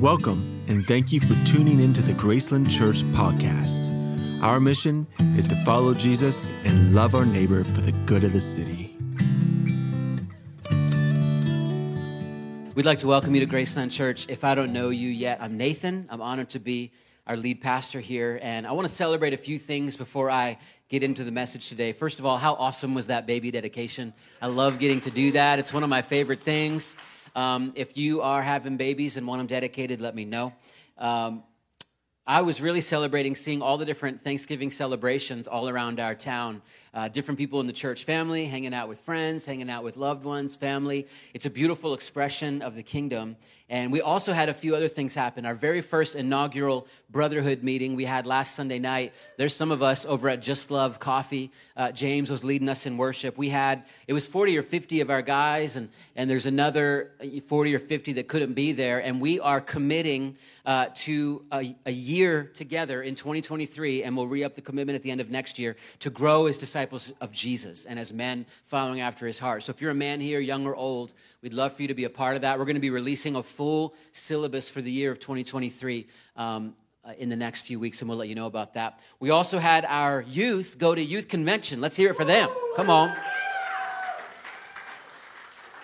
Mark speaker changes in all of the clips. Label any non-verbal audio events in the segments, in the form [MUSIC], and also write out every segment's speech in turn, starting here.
Speaker 1: Welcome, and thank you for tuning into the Graceland Church podcast. Our mission is to follow Jesus and love our neighbor for the good of the city.
Speaker 2: We'd like to welcome you to Graceland Church. If I don't know you yet, I'm Nathan. I'm honored to be our lead pastor here, and I want to celebrate a few things before I get into the message today. First of all, how awesome was that baby dedication? I love getting to do that. It's one of my favorite things. Um, if you are having babies and want them dedicated, let me know. Um, I was really celebrating seeing all the different Thanksgiving celebrations all around our town. Uh, different people in the church family, hanging out with friends, hanging out with loved ones, family. It's a beautiful expression of the kingdom. And we also had a few other things happen. Our very first inaugural brotherhood meeting we had last Sunday night. There's some of us over at Just Love Coffee. Uh, James was leading us in worship. We had, it was 40 or 50 of our guys, and, and there's another 40 or 50 that couldn't be there. And we are committing uh, to a, a year together in 2023, and we'll re up the commitment at the end of next year to grow as disciples of Jesus and as men following after his heart. So if you're a man here, young or old, we'd love for you to be a part of that. We're going to be releasing a full syllabus for the year of 2023. Um, uh, in the next few weeks, and we'll let you know about that. We also had our youth go to youth convention. Let's hear it for them. Come on.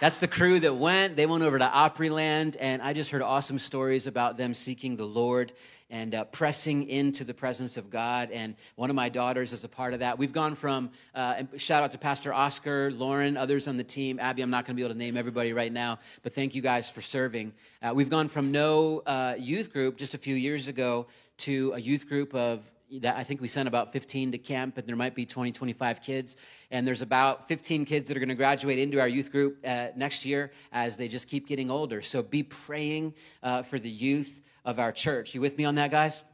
Speaker 2: That's the crew that went. They went over to Opryland, and I just heard awesome stories about them seeking the Lord and uh, pressing into the presence of God. And one of my daughters is a part of that. We've gone from, uh, shout out to Pastor Oscar, Lauren, others on the team. Abby, I'm not going to be able to name everybody right now, but thank you guys for serving. Uh, we've gone from no uh, youth group just a few years ago to a youth group of that I think we sent about 15 to camp, and there might be 20, 25 kids. And there's about 15 kids that are going to graduate into our youth group uh, next year as they just keep getting older. So be praying uh, for the youth of our church. You with me on that, guys?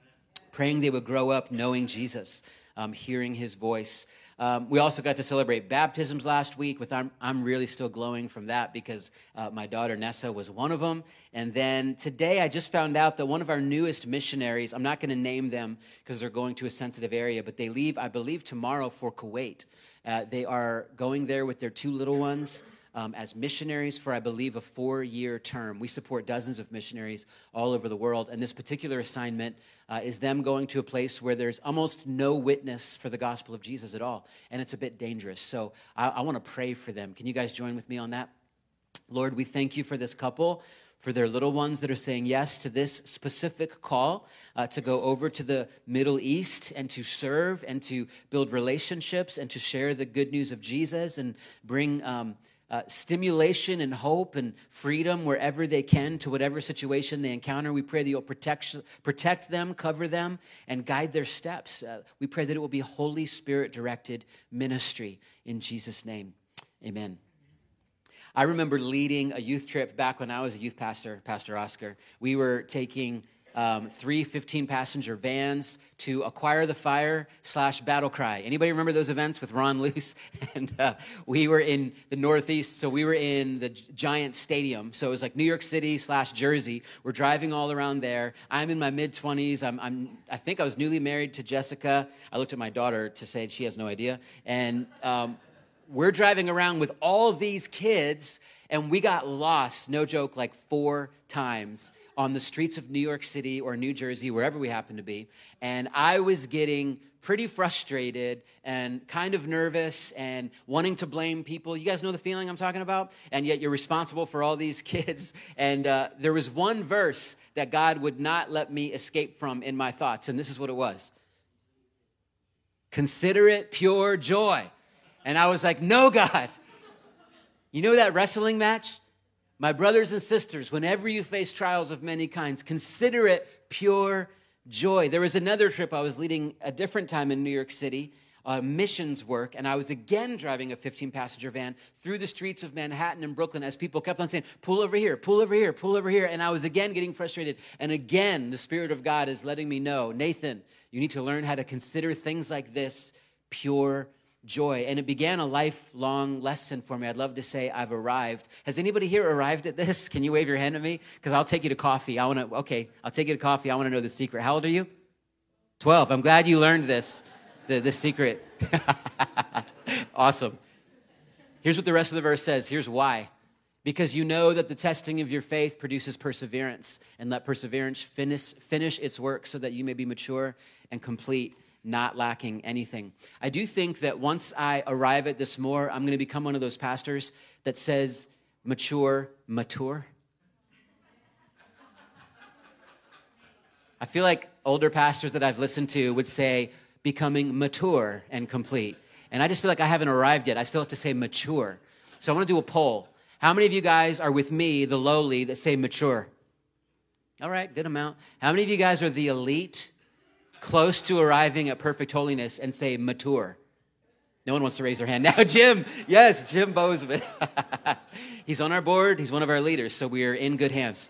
Speaker 2: Praying they would grow up knowing Jesus, um, hearing his voice. Um, we also got to celebrate baptisms last week. With I'm, I'm really still glowing from that because uh, my daughter Nessa was one of them. And then today I just found out that one of our newest missionaries. I'm not going to name them because they're going to a sensitive area, but they leave, I believe, tomorrow for Kuwait. Uh, they are going there with their two little ones um, as missionaries for, I believe, a four year term. We support dozens of missionaries all over the world, and this particular assignment uh, is them going to a place where there's almost no witness for the gospel of Jesus at all, and it's a bit dangerous. So I, I want to pray for them. Can you guys join with me on that? Lord, we thank you for this couple for their little ones that are saying yes to this specific call uh, to go over to the Middle East and to serve and to build relationships and to share the good news of Jesus and bring um, uh, stimulation and hope and freedom wherever they can to whatever situation they encounter. We pray that you'll protect, protect them, cover them, and guide their steps. Uh, we pray that it will be Holy Spirit directed ministry in Jesus' name. Amen. I remember leading a youth trip back when I was a youth pastor, Pastor Oscar. We were taking um, three 15 passenger vans to acquire the fire slash battle cry. Anybody remember those events with ron luce? [LAUGHS] And uh, we were in the northeast so we were in the giant stadium. So it was like new york city slash jersey. We're driving all around there. I'm in my mid-20s I'm, I'm, i think i was newly married to jessica. I looked at my daughter to say she has no idea. And um, we're driving around with all these kids and we got lost no joke like four times on the streets of New York City or New Jersey, wherever we happen to be. And I was getting pretty frustrated and kind of nervous and wanting to blame people. You guys know the feeling I'm talking about? And yet you're responsible for all these [LAUGHS] kids. And uh, there was one verse that God would not let me escape from in my thoughts, and this is what it was Consider it pure joy. And I was like, No, God. You know that wrestling match? My brothers and sisters, whenever you face trials of many kinds, consider it pure joy. There was another trip I was leading a different time in New York City, uh, missions work, and I was again driving a 15 passenger van through the streets of Manhattan and Brooklyn as people kept on saying, Pull over here, pull over here, pull over here. And I was again getting frustrated. And again, the Spirit of God is letting me know, Nathan, you need to learn how to consider things like this pure joy. And it began a lifelong lesson for me. I'd love to say I've arrived. Has anybody here arrived at this? Can you wave your hand at me? Because I'll take you to coffee. I want to, okay, I'll take you to coffee. I want to know the secret. How old are you? 12. I'm glad you learned this, the, the secret. [LAUGHS] awesome. Here's what the rest of the verse says. Here's why. because you know that the testing of your faith produces perseverance, and let perseverance finish, finish its work so that you may be mature and complete, not lacking anything. I do think that once I arrive at this more, I'm going to become one of those pastors that says mature, mature. I feel like older pastors that I've listened to would say becoming mature and complete. And I just feel like I haven't arrived yet. I still have to say mature. So I want to do a poll. How many of you guys are with me, the lowly, that say mature? All right, good amount. How many of you guys are the elite, close to arriving at perfect holiness, and say mature? No one wants to raise their hand [LAUGHS] now. Jim, yes, Jim Bozeman. [LAUGHS] He's on our board, he's one of our leaders, so we are in good hands.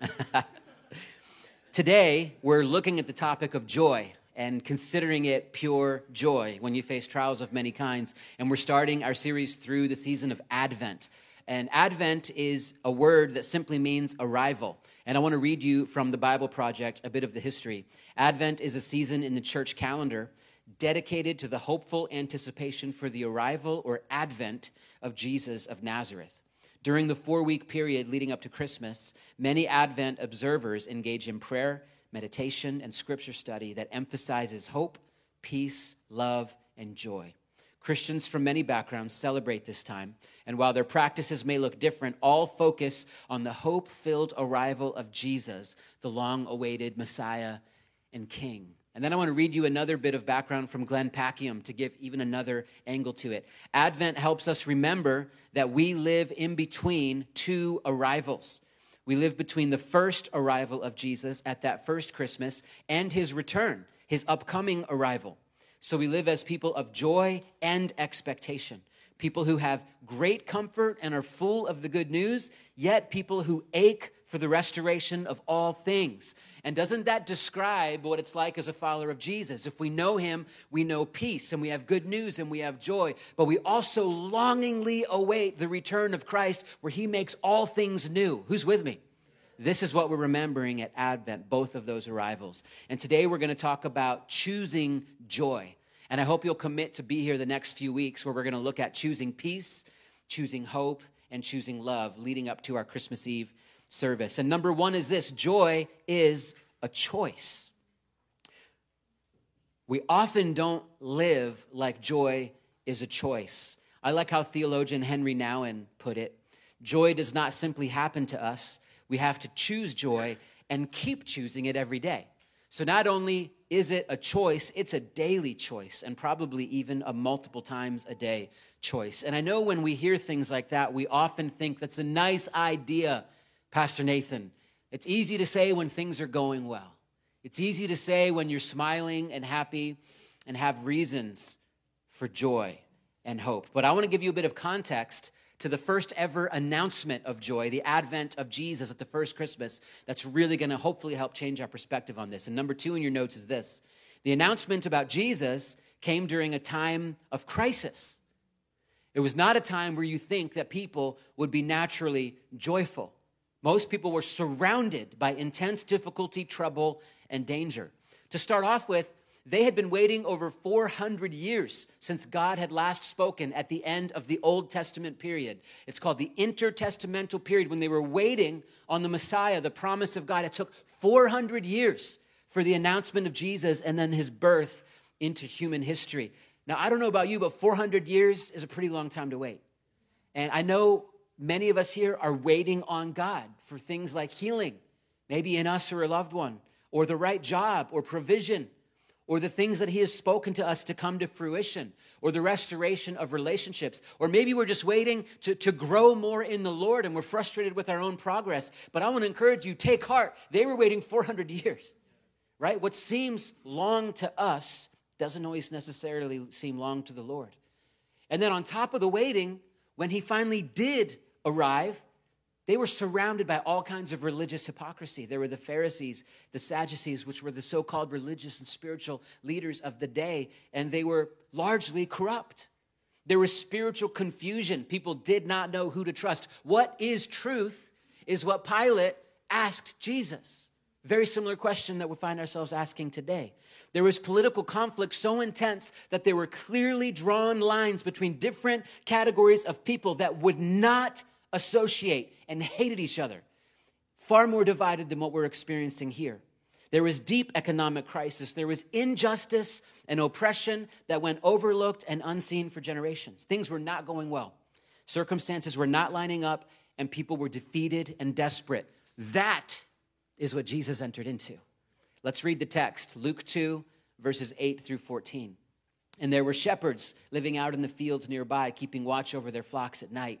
Speaker 2: [LAUGHS] Today, we're looking at the topic of joy and considering it pure joy when you face trials of many kinds. And we're starting our series through the season of Advent. And Advent is a word that simply means arrival. And I want to read you from the Bible Project a bit of the history. Advent is a season in the church calendar dedicated to the hopeful anticipation for the arrival or advent of Jesus of Nazareth. During the four week period leading up to Christmas, many Advent observers engage in prayer meditation, and scripture study that emphasizes hope, peace, love, and joy. Christians from many backgrounds celebrate this time, and while their practices may look different, all focus on the hope filled arrival of Jesus, the long awaited Messiah and King. And then I want to read you another bit of background from Glenn Packiam to give even another angle to it. Advent helps us remember that we live in between two arrivals. We live between the first arrival of Jesus at that first Christmas and his return, his upcoming arrival. So we live as people of joy and expectation, people who have great comfort and are full of the good news, yet people who ache for the restoration of all things. And doesn't that describe what it's like as a follower of Jesus? If we know him, we know peace and we have good news and we have joy, but we also longingly await the return of Christ where he makes all things new. Who's with me? This is what we're remembering at Advent, both of those arrivals. And today we're going to talk about choosing joy. And I hope you'll commit to be here the next few weeks where we're going to look at choosing peace, choosing hope, and choosing love leading up to our Christmas Eve service. And number one is this joy is a choice. We often don't live like joy is a choice. I like how theologian Henri Nouwen put it joy does not simply happen to us, we have to choose joy and keep choosing it every day. So not only is it a choice, it's a daily choice and probably even a multiple times a day choice. And I know when we hear things like that, we often think that's a nice idea Pastor Nathan. It's easy to say when things are going well. It's easy to say when you're smiling and happy and have reasons for joy and hope. But I want to give you a bit of context to the first ever announcement of joy, the advent of Jesus at the first Christmas. That's really going to hopefully help change our perspective on this. And number two in your notes is this the announcement about Jesus came during a time of crisis. It was not a time where you think that people would be naturally joyful. Most people were surrounded by intense difficulty, trouble, and danger. To start off with, they had been waiting over 400 years since God had last spoken at the end of the Old Testament period. It's called the intertestamental period when they were waiting on the Messiah, the promise of God. It took 400 years for the announcement of Jesus and then his birth into human history. Now, I don't know about you, but 400 years is a pretty long time to wait. And I know Many of us here are waiting on God for things like healing, maybe in us or a loved one, or the right job or provision, or the things that He has spoken to us to come to fruition, or the restoration of relationships. Or maybe we're just waiting to, to grow more in the Lord and we're frustrated with our own progress. But I want to encourage you take heart. They were waiting 400 years, right? What seems long to us doesn't always necessarily seem long to the Lord. And then on top of the waiting, when He finally did arrive, they were surrounded by all kinds of religious hypocrisy. There were the Pharisees, the Sadducees, which were the so called religious and spiritual leaders of the day, and they were largely corrupt. There was spiritual confusion. People did not know who to trust. What is truth is what Pilate asked Jesus. Very similar question that we find ourselves asking today. There was political conflict so intense that there were clearly drawn lines between different categories of people that would not associate, and hated each other. Far more divided than what we're experiencing here. There was deep economic crisis. There was injustice and oppression that went overlooked and unseen for generations. Things were not going well. Circumstances were not lining up, and people were defeated and desperate. That is what Jesus entered into. Let's read the text Luke 2, verses 8 through 14. And there were shepherds living out in the fields nearby, keeping watch over their flocks at night.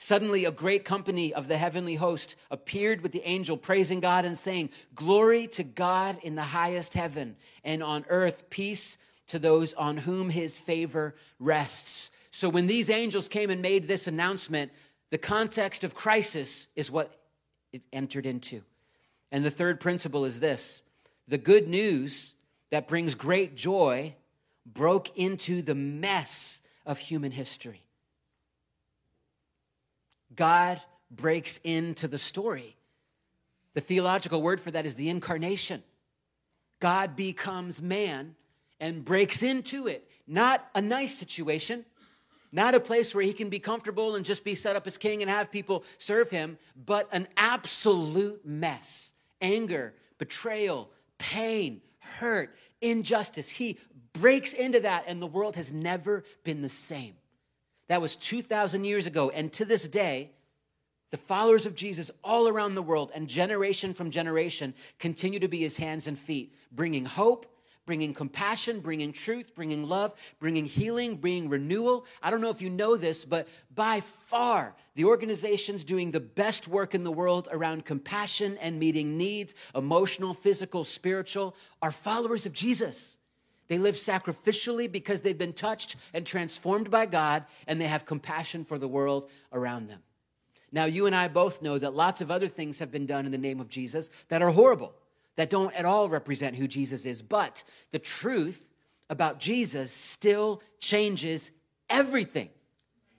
Speaker 2: Suddenly, a great company of the heavenly host appeared with the angel, praising God and saying, Glory to God in the highest heaven, and on earth, peace to those on whom his favor rests. So, when these angels came and made this announcement, the context of crisis is what it entered into. And the third principle is this the good news that brings great joy broke into the mess of human history. God breaks into the story. The theological word for that is the incarnation. God becomes man and breaks into it. Not a nice situation, not a place where he can be comfortable and just be set up as king and have people serve him, but an absolute mess. Anger, betrayal, pain, hurt, injustice. He breaks into that, and the world has never been the same. That was 2,000 years ago. And to this day, the followers of Jesus all around the world and generation from generation continue to be his hands and feet, bringing hope, bringing compassion, bringing truth, bringing love, bringing healing, bringing renewal. I don't know if you know this, but by far, the organizations doing the best work in the world around compassion and meeting needs, emotional, physical, spiritual, are followers of Jesus. They live sacrificially because they've been touched and transformed by God, and they have compassion for the world around them. Now, you and I both know that lots of other things have been done in the name of Jesus that are horrible, that don't at all represent who Jesus is. But the truth about Jesus still changes everything.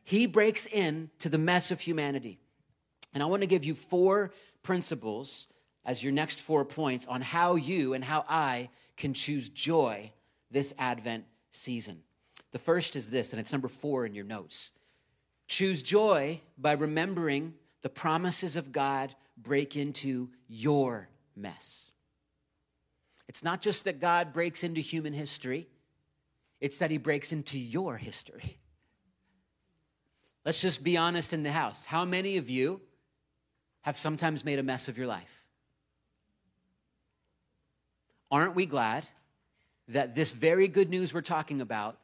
Speaker 2: He breaks into the mess of humanity. And I want to give you four principles as your next four points on how you and how I can choose joy this Advent season. The first is this, and it's number four in your notes. Choose joy by remembering the promises of God break into your mess. It's not just that God breaks into human history, it's that he breaks into your history. Let's just be honest in the house. How many of you have sometimes made a mess of your life? Aren't we glad that this very good news we're talking about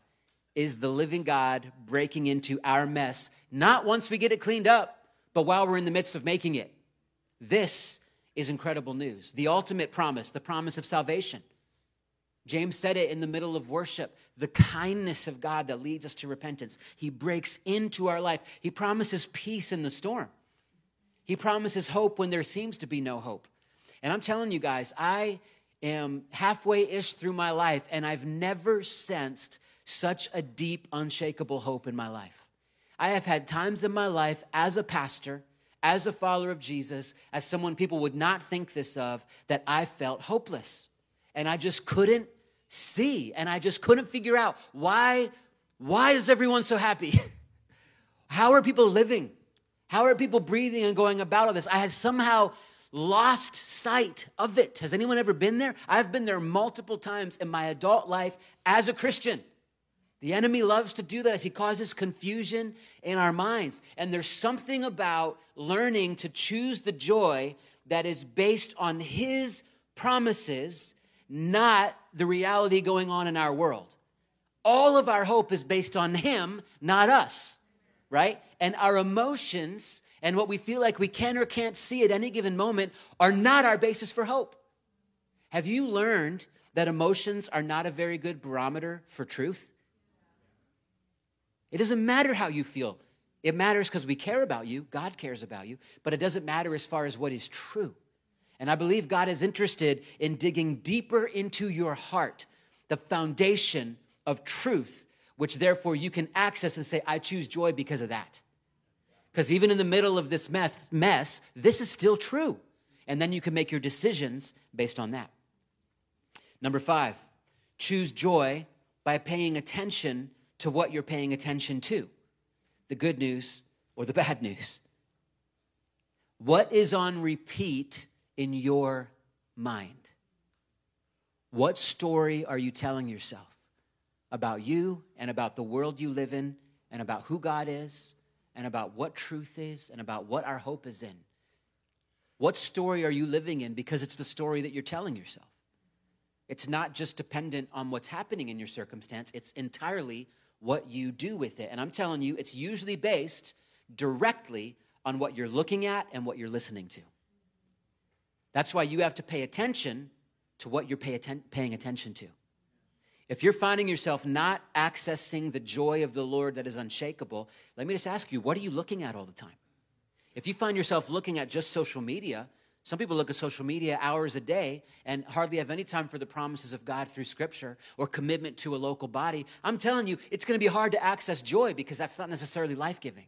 Speaker 2: is the living God breaking into our mess, not once we get it cleaned up, but while we're in the midst of making it. This is incredible news. The ultimate promise, the promise of salvation. James said it in the middle of worship the kindness of God that leads us to repentance. He breaks into our life. He promises peace in the storm. He promises hope when there seems to be no hope. And I'm telling you guys, I am halfway ish through my life, and I've never sensed such a deep, unshakable hope in my life. I have had times in my life as a pastor, as a follower of Jesus, as someone people would not think this of, that I felt hopeless. And I just couldn't see, and I just couldn't figure out why, why is everyone so happy? [LAUGHS] How are people living? How are people breathing and going about all this? I had somehow lost sight of it. Has anyone ever been there? I've been there multiple times in my adult life as a Christian. The enemy loves to do that as he causes confusion in our minds. And there's something about learning to choose the joy that is based on his promises, not the reality going on in our world. All of our hope is based on him, not us, right? And our emotions and what we feel like we can or can't see at any given moment are not our basis for hope. Have you learned that emotions are not a very good barometer for truth? It doesn't matter how you feel. It matters because we care about you, God cares about you, but it doesn't matter as far as what is true. And I believe God is interested in digging deeper into your heart, the foundation of truth, which therefore you can access and say, I choose joy because of that. Because even in the middle of this mess, this is still true. And then you can make your decisions based on that. Number five, choose joy by paying attention to what you're paying attention to the good news or the [LAUGHS] bad news. What is on repeat in your mind? What story are you telling yourself about you and about the world you live in and about who God is and about what truth is and about what our hope is in? What story are you living in? Because it's the story that you're telling yourself. It's not just dependent on what's happening in your circumstance, it's entirely what you do with it. And I'm telling you, it's usually based directly on what you're looking at and what you're listening to. That's why you have to pay attention to what you're pay atten- paying attention to. If you're finding yourself not accessing the joy of the Lord that is unshakable, let me just ask you, what are you looking at all the time? If you find yourself looking at just social media, some people look at social media hours a day and hardly have any time for the promises of God through scripture or commitment to a local body. I'm telling you, it's going to be hard to access joy because that's not necessarily life giving.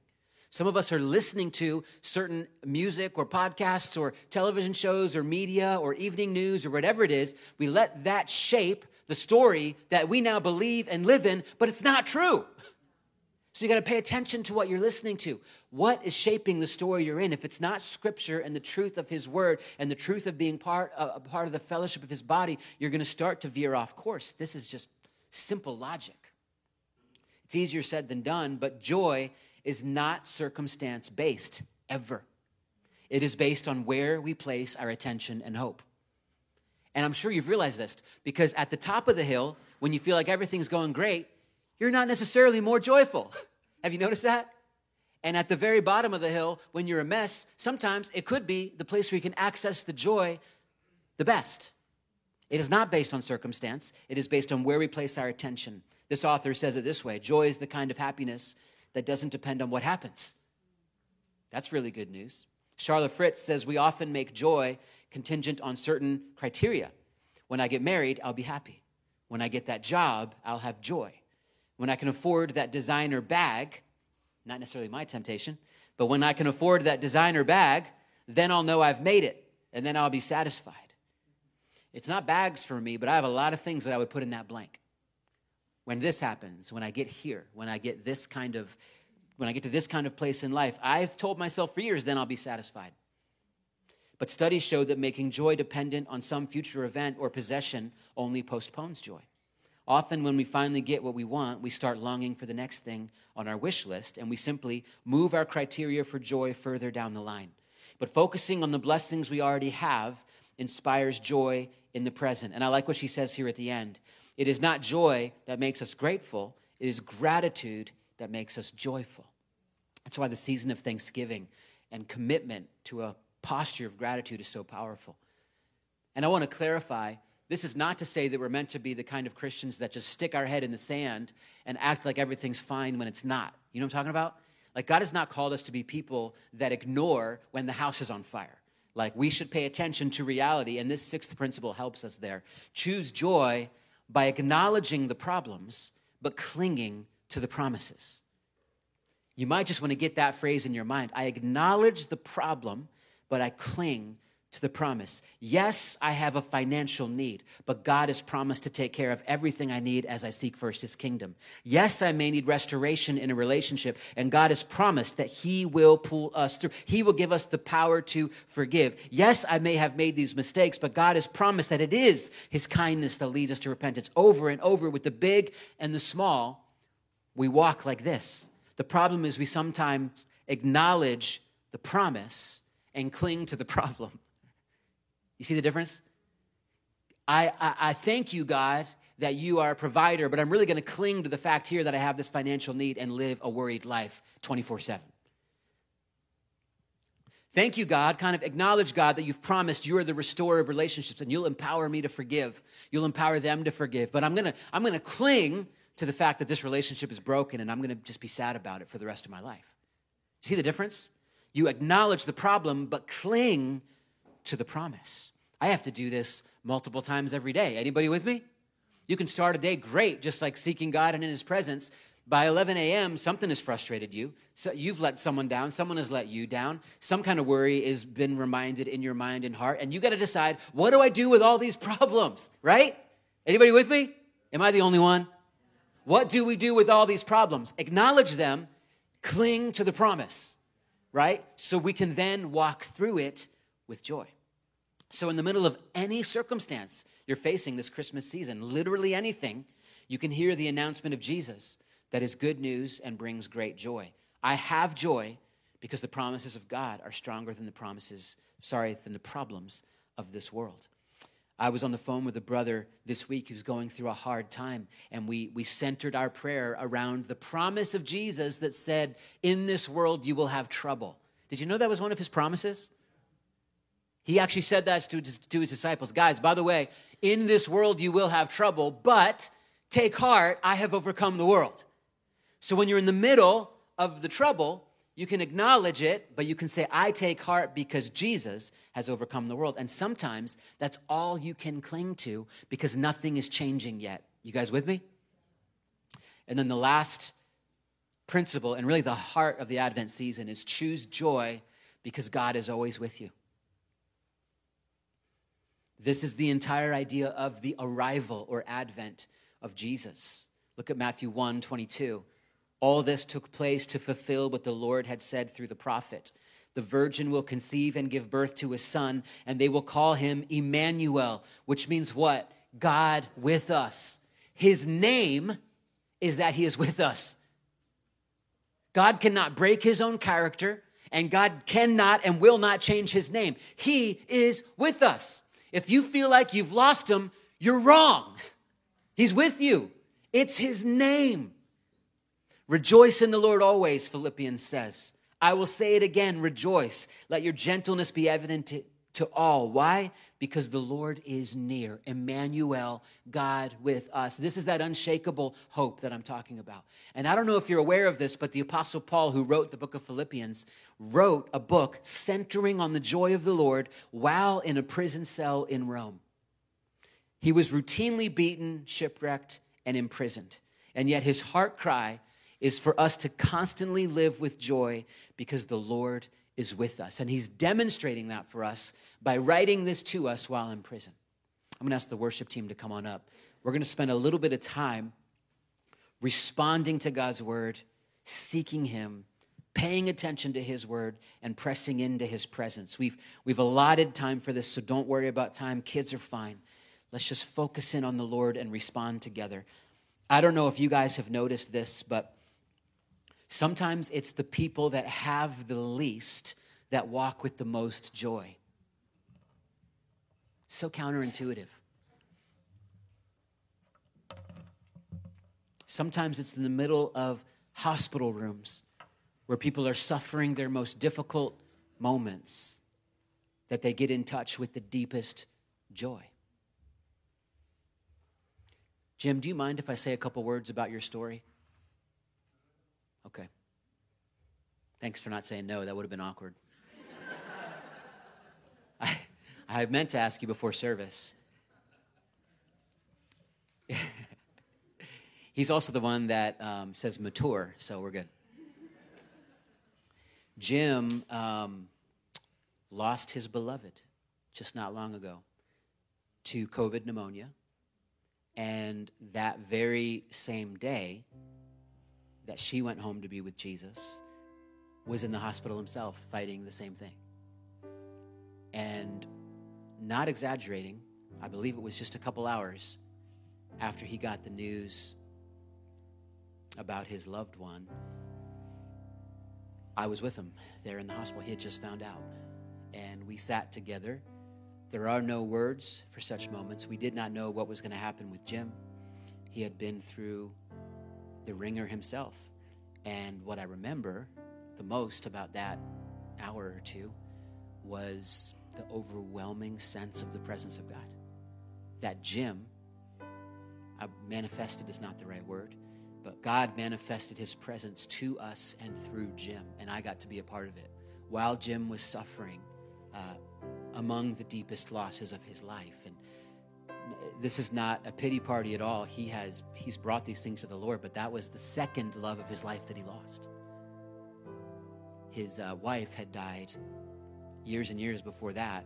Speaker 2: Some of us are listening to certain music or podcasts or television shows or media or evening news or whatever it is. We let that shape the story that we now believe and live in, but it's not true. So you got to pay attention to what you're listening to. What is shaping the story you're in? If it's not scripture and the truth of his word and the truth of being part, uh, a part of the fellowship of his body, you're going to start to veer off course. This is just simple logic. It's easier said than done, but joy is not circumstance based ever. It is based on where we place our attention and hope. And I'm sure you've realized this because at the top of the hill, when you feel like everything's going great, you're not necessarily more joyful. [LAUGHS] Have you noticed that? And at the very bottom of the hill, when you're a mess, sometimes it could be the place where you can access the joy the best. It is not based on circumstance, it is based on where we place our attention. This author says it this way Joy is the kind of happiness that doesn't depend on what happens. That's really good news. Charlotte Fritz says we often make joy contingent on certain criteria. When I get married, I'll be happy. When I get that job, I'll have joy when I can afford that designer bag, not necessarily my temptation, but when I can afford that designer bag, then I'll know I've made it and then I'll be satisfied. It's not bags for me, but I have a lot of things that I would put in that blank. When this happens, when I get here, when I get this kind of when I get to this kind of place in life, I've told myself for years then I'll be satisfied. But studies show that making joy dependent on some future event or possession only postpones joy. Often, when we finally get what we want, we start longing for the next thing on our wish list, and we simply move our criteria for joy further down the line. But focusing on the blessings we already have inspires joy in the present. And I like what she says here at the end it is not joy that makes us grateful, it is gratitude that makes us joyful. That's why the season of thanksgiving and commitment to a posture of gratitude is so powerful. And I want to clarify this is not to say that we're meant to be the kind of Christians that just stick our head in the sand and act like everything's fine when it's not. You know what I'm talking about? Like, God has not called us to be people that ignore when the house is on fire. Like, we should pay attention to reality, and this sixth principle helps us there. Choose joy by acknowledging the problems, but clinging to the promises. You might just want to get that phrase in your mind. I acknowledge the problem, but I cling to the promise. Yes, I have a financial need, but God has promised to take care of everything I need as I seek first his kingdom. Yes, I may need restoration in a relationship, and God has promised that he will pull us through. He will give us the power to forgive. Yes, I may have made these mistakes, but God has promised that it is his kindness that leads us to repentance. Over and over with the big and the small, we walk like this. The problem is we sometimes acknowledge the promise and cling to the [LAUGHS] problem. You see the difference? I, I, I thank you, God, that you are a provider, but I'm really going to cling to the fact here that I have this financial need and live a worried life 24 7. Thank you, God. Kind of acknowledge, God, that you've promised you are the restorer of relationships and you'll empower me to forgive. You'll empower them to forgive. But I'm going to I'm going to cling to the fact that this relationship is broken and I'm going to just be sad about it for the rest of my life. See the difference? You acknowledge the problem, but cling to the promise. I have to do this multiple times every day. Anybody with me? You can start a day great, just like seeking God and in His presence. By 11 a.m., something has frustrated you. So you've let someone down. Someone has let you down. Some kind of worry has been reminded in your mind and heart. And you got to decide, what do I do with all these [LAUGHS] problems, right? Anybody with me? Am I the only one? What do we do with all these problems? Acknowledge them, cling to the promise, right? So we can then walk through it with joy. So, in the middle of any circumstance you're facing this Christmas season, literally anything, you can hear the announcement of Jesus that is good news and brings great joy. I have joy because the promises of God are stronger than the promises, sorry, than the problems of this world. I was on the phone with a brother this week who's going through a hard time, and we, we centered our prayer around the promise of Jesus that said, In this world you will have trouble. Did you know that was one of his promises? He actually said that to, to his disciples Guys, by the way, in this world you will have trouble, but take heart, I have overcome the world. So when you're in the middle of the trouble, you can acknowledge it, but you can say, I take heart because Jesus has overcome the world. And sometimes that's all you can cling to because nothing is changing yet. You guys with me? And then the last principle, and really the heart of the Advent season, is choose joy because God is always with you. This is the entire idea of the arrival or advent of Jesus. Look at Matthew 1 22. All this took place to fulfill what the Lord had said through the prophet. The virgin will conceive and give birth to a son, and they will call him Emmanuel, which means what? God with us. His name is that he is with us. God cannot break his own character, and God cannot and will not change his name. He is with us. If you feel like you've lost him, you're wrong. He's with you. It's his name. Rejoice in the Lord always, Philippians says. I will say it again, rejoice. Let your gentleness be evident to, to all. Why? Because the Lord is near. Emmanuel, God with us. This is that unshakable hope that I'm talking about. And I don't know if you're aware of this, but the Apostle Paul, who wrote the book of Philippians, wrote a book centering on the joy of the Lord while in a prison cell in Rome. He was routinely beaten, shipwrecked, and imprisoned. And yet his heart cry is for us to constantly live with joy because the Lord is with us. And He's demonstrating that for us by writing this to us while in prison. I'm going to ask the worship team to come on up. We're going to spend a little bit of time responding to God's word, seeking Him, paying attention to His word, and pressing into His presence. We've, we've allotted time for this, so don't worry about time. Kids are fine. Let's just focus in on the Lord and respond together. I don't know if you guys have noticed this, but Sometimes it's the people that have the least that walk with the most joy. So counterintuitive. Sometimes it's in the middle of hospital rooms where people are suffering their most difficult moments that they get in touch with the deepest joy. Jim, do you mind if I say a couple words about your story? Okay. Thanks for not saying no. That would have been awkward. [LAUGHS] I, I meant to ask you before service. [LAUGHS] He's also the one that um, says mature, so we're good. Jim um, lost his beloved just not long ago to COVID pneumonia. And that very same day, that she went home to be with Jesus was in the hospital himself fighting the same thing. And not exaggerating, I believe it was just a couple hours after he got the news about his loved one. I was with him there in the hospital. He had just found out. And we sat together. There are no words for such moments. We did not know what was going to happen with Jim. He had been through the ringer himself. And what I remember the most about that hour or two was the overwhelming sense of the presence of God. That Jim, manifested is not the right word, but God manifested his presence to us and through Jim, and I got to be a part of it. While Jim was suffering uh, among the deepest losses of his life. And this is not a pity party at all. He has he's brought these things to the Lord, but that was the second love of his life that he lost. His uh, wife had died years and years before that,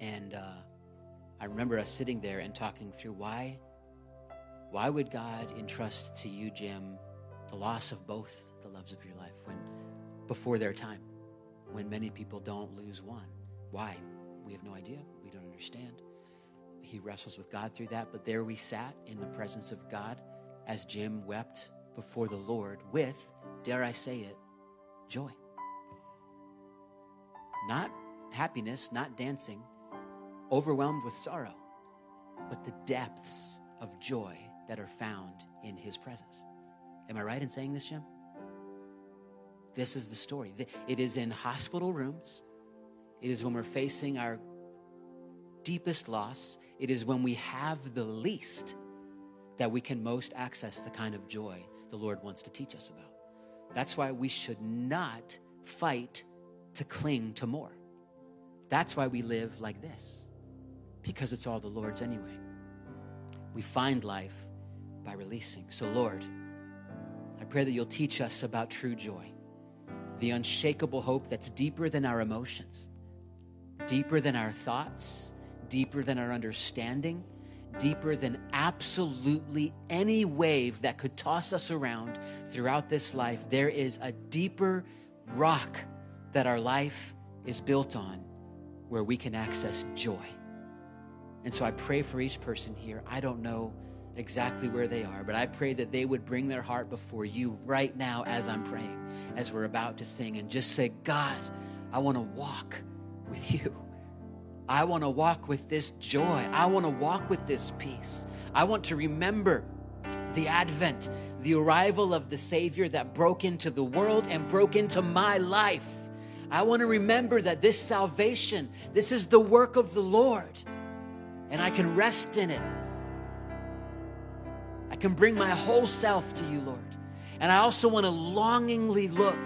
Speaker 2: and uh, I remember us sitting there and talking through why why would God entrust to you, Jim, the loss of both the loves of your life when before their time, when many people don't lose one? Why? We have no idea. We don't understand. He wrestles with God through that, but there we sat in the presence of God as Jim wept before the Lord with, dare I say it, joy. Not happiness, not dancing, overwhelmed with sorrow, but the depths of joy that are found in his presence. Am I right in saying this, Jim? This is the story. It is in hospital rooms. It is when we're facing our deepest loss. It is when we have the least that we can most access the kind of joy the Lord wants to teach us about. That's why we should not fight to cling to more. That's why we live like this, because it's all the Lord's anyway. We find life by releasing. So, Lord, I pray that you'll teach us about true joy, the unshakable hope that's deeper than our emotions, deeper than our thoughts, deeper than our understanding, deeper than absolutely any wave that could toss us around throughout this life. There is a deeper rock that our life is built on where we can access joy. And so I pray for each person here. I don't know exactly where they are, but I pray that they would bring their heart before you right now as I'm praying, as we're about to sing, and just say, God, I want to walk with you. I want to walk with this joy. I want to walk with this peace. I want to remember the advent, the arrival of the Savior that broke into the world and broke into my life. I want to remember that this salvation, this is the work of the Lord, and I can rest in it. I can bring my whole self to you, Lord. And I also want to longingly look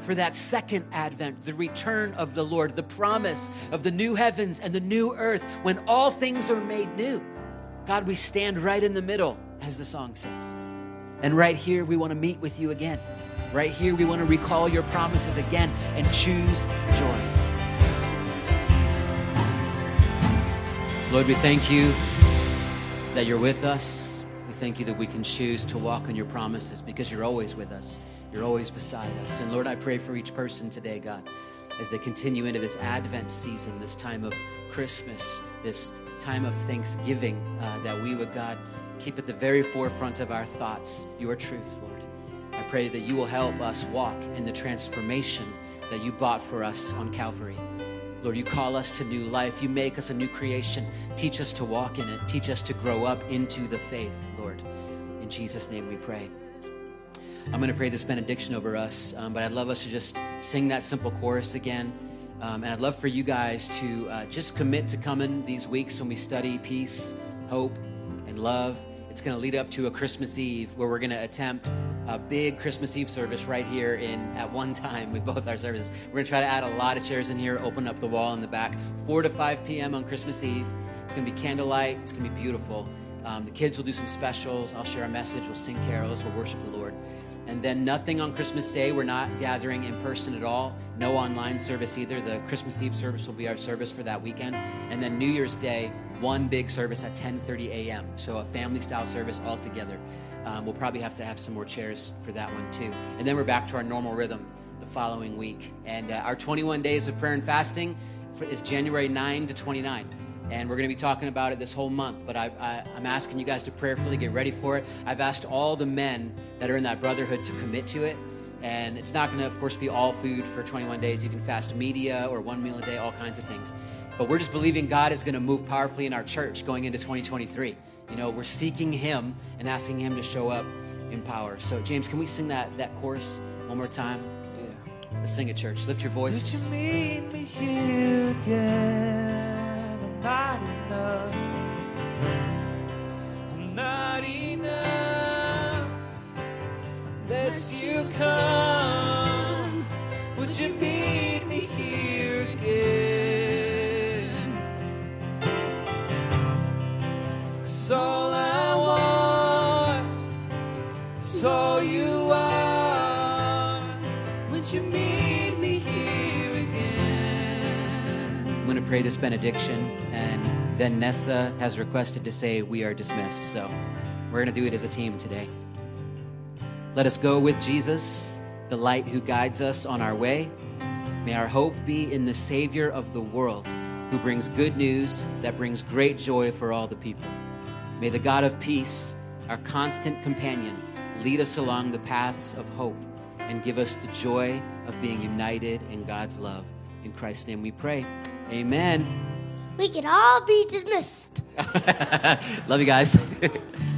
Speaker 2: for that second advent, the return of the Lord, the promise of the new heavens and the new earth when all things are made new. God, we stand right in the middle, as the song says. And right here, we want to meet with you again. Right here, we want to recall your promises again and choose joy. Lord, we thank you that you're with us. We thank you that we can choose to walk on your promises because you're always with us. You're always beside us. And Lord, I pray for each person today, God, as they continue into this Advent season, this time of Christmas, this time of Thanksgiving, uh, that we would, God, keep at the very forefront of our thoughts your truth, Lord. I pray that you will help us walk in the transformation that you bought for us on Calvary. Lord, you call us to new life. You make us a new creation. Teach us to walk in it. Teach us to grow up into the faith, Lord. In Jesus' name we pray. I'm going to pray this benediction over us, um, but I'd love us to just sing that simple chorus again. Um, and I'd love for you guys to uh, just commit to coming these weeks when we study peace, hope, and love. It's going to lead up to a Christmas Eve where we're going to attempt a big Christmas Eve service right here in at one time with both our services. We're going to try to add a lot of chairs in here, open up the wall in the back, 4 to 5 p.m. on Christmas Eve. It's going to be candlelight. It's going to be beautiful. Um, the kids will do some specials. I'll share a message. We'll sing carols. We'll worship the Lord. And then nothing on Christmas Day. We're not gathering in person at all. No online service either. The Christmas Eve service will be our service for that weekend. And then New Year's Day, one big service at 10:30 a.m. So a family-style service all together. Um, we'll probably have to have some more chairs for that one too. And then we're back to our normal rhythm the following week. And uh, our 21 days of prayer and fasting is January 9 to 29 and we're going to be talking about it this whole month. But I, am asking you guys to prayerfully get ready for it. I've asked all the men that are in that brotherhood to commit to it. And it's not going to, of course, be all food for 21 days. You can fast media or one meal a day, all kinds of things. But we're just believing God is going to move powerfully in our church going into 2023. You know, we're seeking Him and asking Him to show up in power. So, James, can we sing that that chorus one more time? Yeah. Let's sing it, church. Lift your voices
Speaker 3: not enough. I'm not enough unless you come. Would you meet me here again? Cause all I want is all you are. Would you meet me here again?
Speaker 2: I'm going to pray this benediction then Nessa has requested to say we are dismissed. So we're going to do it as a team today. Let us go with Jesus, the light who guides us on our way. May our hope be in the Savior of the world, who brings good news that brings great joy for all the people. May the God of peace, our constant companion, lead us along the paths of hope and give us the joy of being united in God's love. In Christ's name we pray. Amen.
Speaker 4: We can all be dismissed. [LAUGHS]
Speaker 2: Love you guys. [LAUGHS]